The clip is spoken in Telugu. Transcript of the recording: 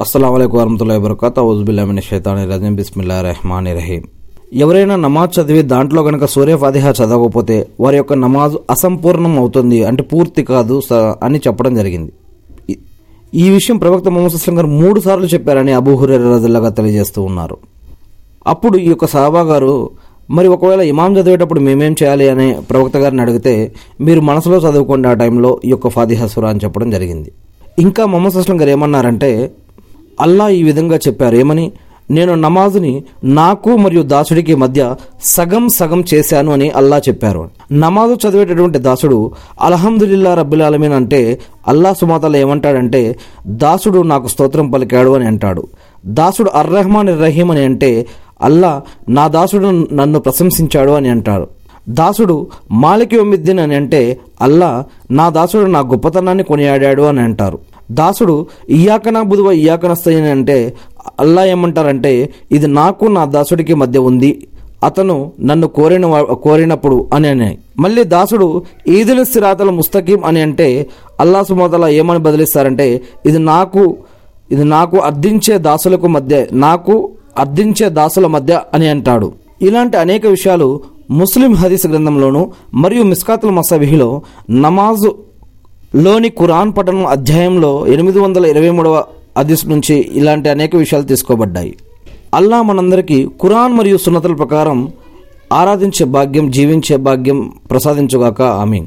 అస్సలం వరహతుల్లా వబర్కత్ ఔజుబిల్లామిన షైతాని రజం బిస్మిల్లా రెహమాని రహీం ఎవరైనా నమాజ్ చదివి దాంట్లో గనక సూర్య ఫాతిహా చదవకపోతే వారి యొక్క నమాజ్ అసంపూర్ణం అవుతుంది అంటే పూర్తి కాదు స- అని చెప్పడం జరిగింది. ఈ- విషయం ప్రవక్త మొహమ్మద్ అస్లం గారు మూడు సార్లు చెప్పారని అబూహురే రజల్లాగా తెలియజేస్తూ ఉన్నారు. అప్పుడు ఈ యొక్క సహాబా గారు మరి ఒకవేళ ఇమాం చదివేటప్పుడు మేమేం చేయాలి? అనే ప్రవక్త గారిని అడిగితే మీరు మనసులో చదువుకోండి ఆ టైంలో ఈ యొక్క ఫాతిహా సురా అని చెప్పడం జరిగింది. ఇంకా మొహమ్మద్ అస్లం గారు ఏమన్నారంటే అల్లా ఈ విధంగా చెప్పారు. ఏమని? నేను నమాజుని నాకు మరియు దాసుడికి మధ్య సగం సగం చేశాను అని అల్లా చెప్పారు. నమాజు చదివేటటువంటి దాసుడు అల్హమ్దుల్లా రబ్బులాలమీన్ అంటే అల్లా సుమాతల ఏమంటాడంటే దాసుడు నాకు స్తోత్రం పలికాడు అని అంటాడు. దాసుడు అర్రహమాన్ రహీం అని అంటే అల్లా నా దాసుడు నన్ను ప్రశంసించాడు అని అంటాడు దాసుడు మాలికి ఒమ్మిద్దీన్ అని అంటే అల్లా నా దాసుడు నా గొప్పతనాన్ని కొనియాడాడు అని అంటారు. దాసుడు ఇయాకనా బుధువ అని అంటే అల్లా ఏమంటారంటే ఇది నాకు నా దాసుడికి మధ్య ఉంది. అతను నన్ను కోరిన కోరినప్పుడు అని అని. మళ్ళీ దాసుడు ఈదుల సిరాతల ముస్తకీం అని అంటే అల్లా సుమతల ఏమని బదిలిస్తారంటే ఇది నాకు ఇది నాకు అర్థించే దాసులకు మధ్య నాకు అర్థించే దాసుల మధ్య అని అంటాడు. ఇలాంటి అనేక విషయాలు ముస్లిం హదీస్ గ్రంథంలోను మరియు మిస్కాతుల్ మసాబిహిలో నమాజు లోని ఖురాన్ పఠనం అధ్యాయంలో ఎనిమిది వందల ఇరవై మూడవ అదిస్ నుంచి ఇలాంటి అనేక విషయాలు తీసుకోబడ్డాయి. అల్లా మనందరికీ ఖురాన్ మరియు సున్నతుల ప్రకారం ఆరాధించే భాగ్యం జీవించే భాగ్యం ప్రసాదించుగాక ఆమీన్.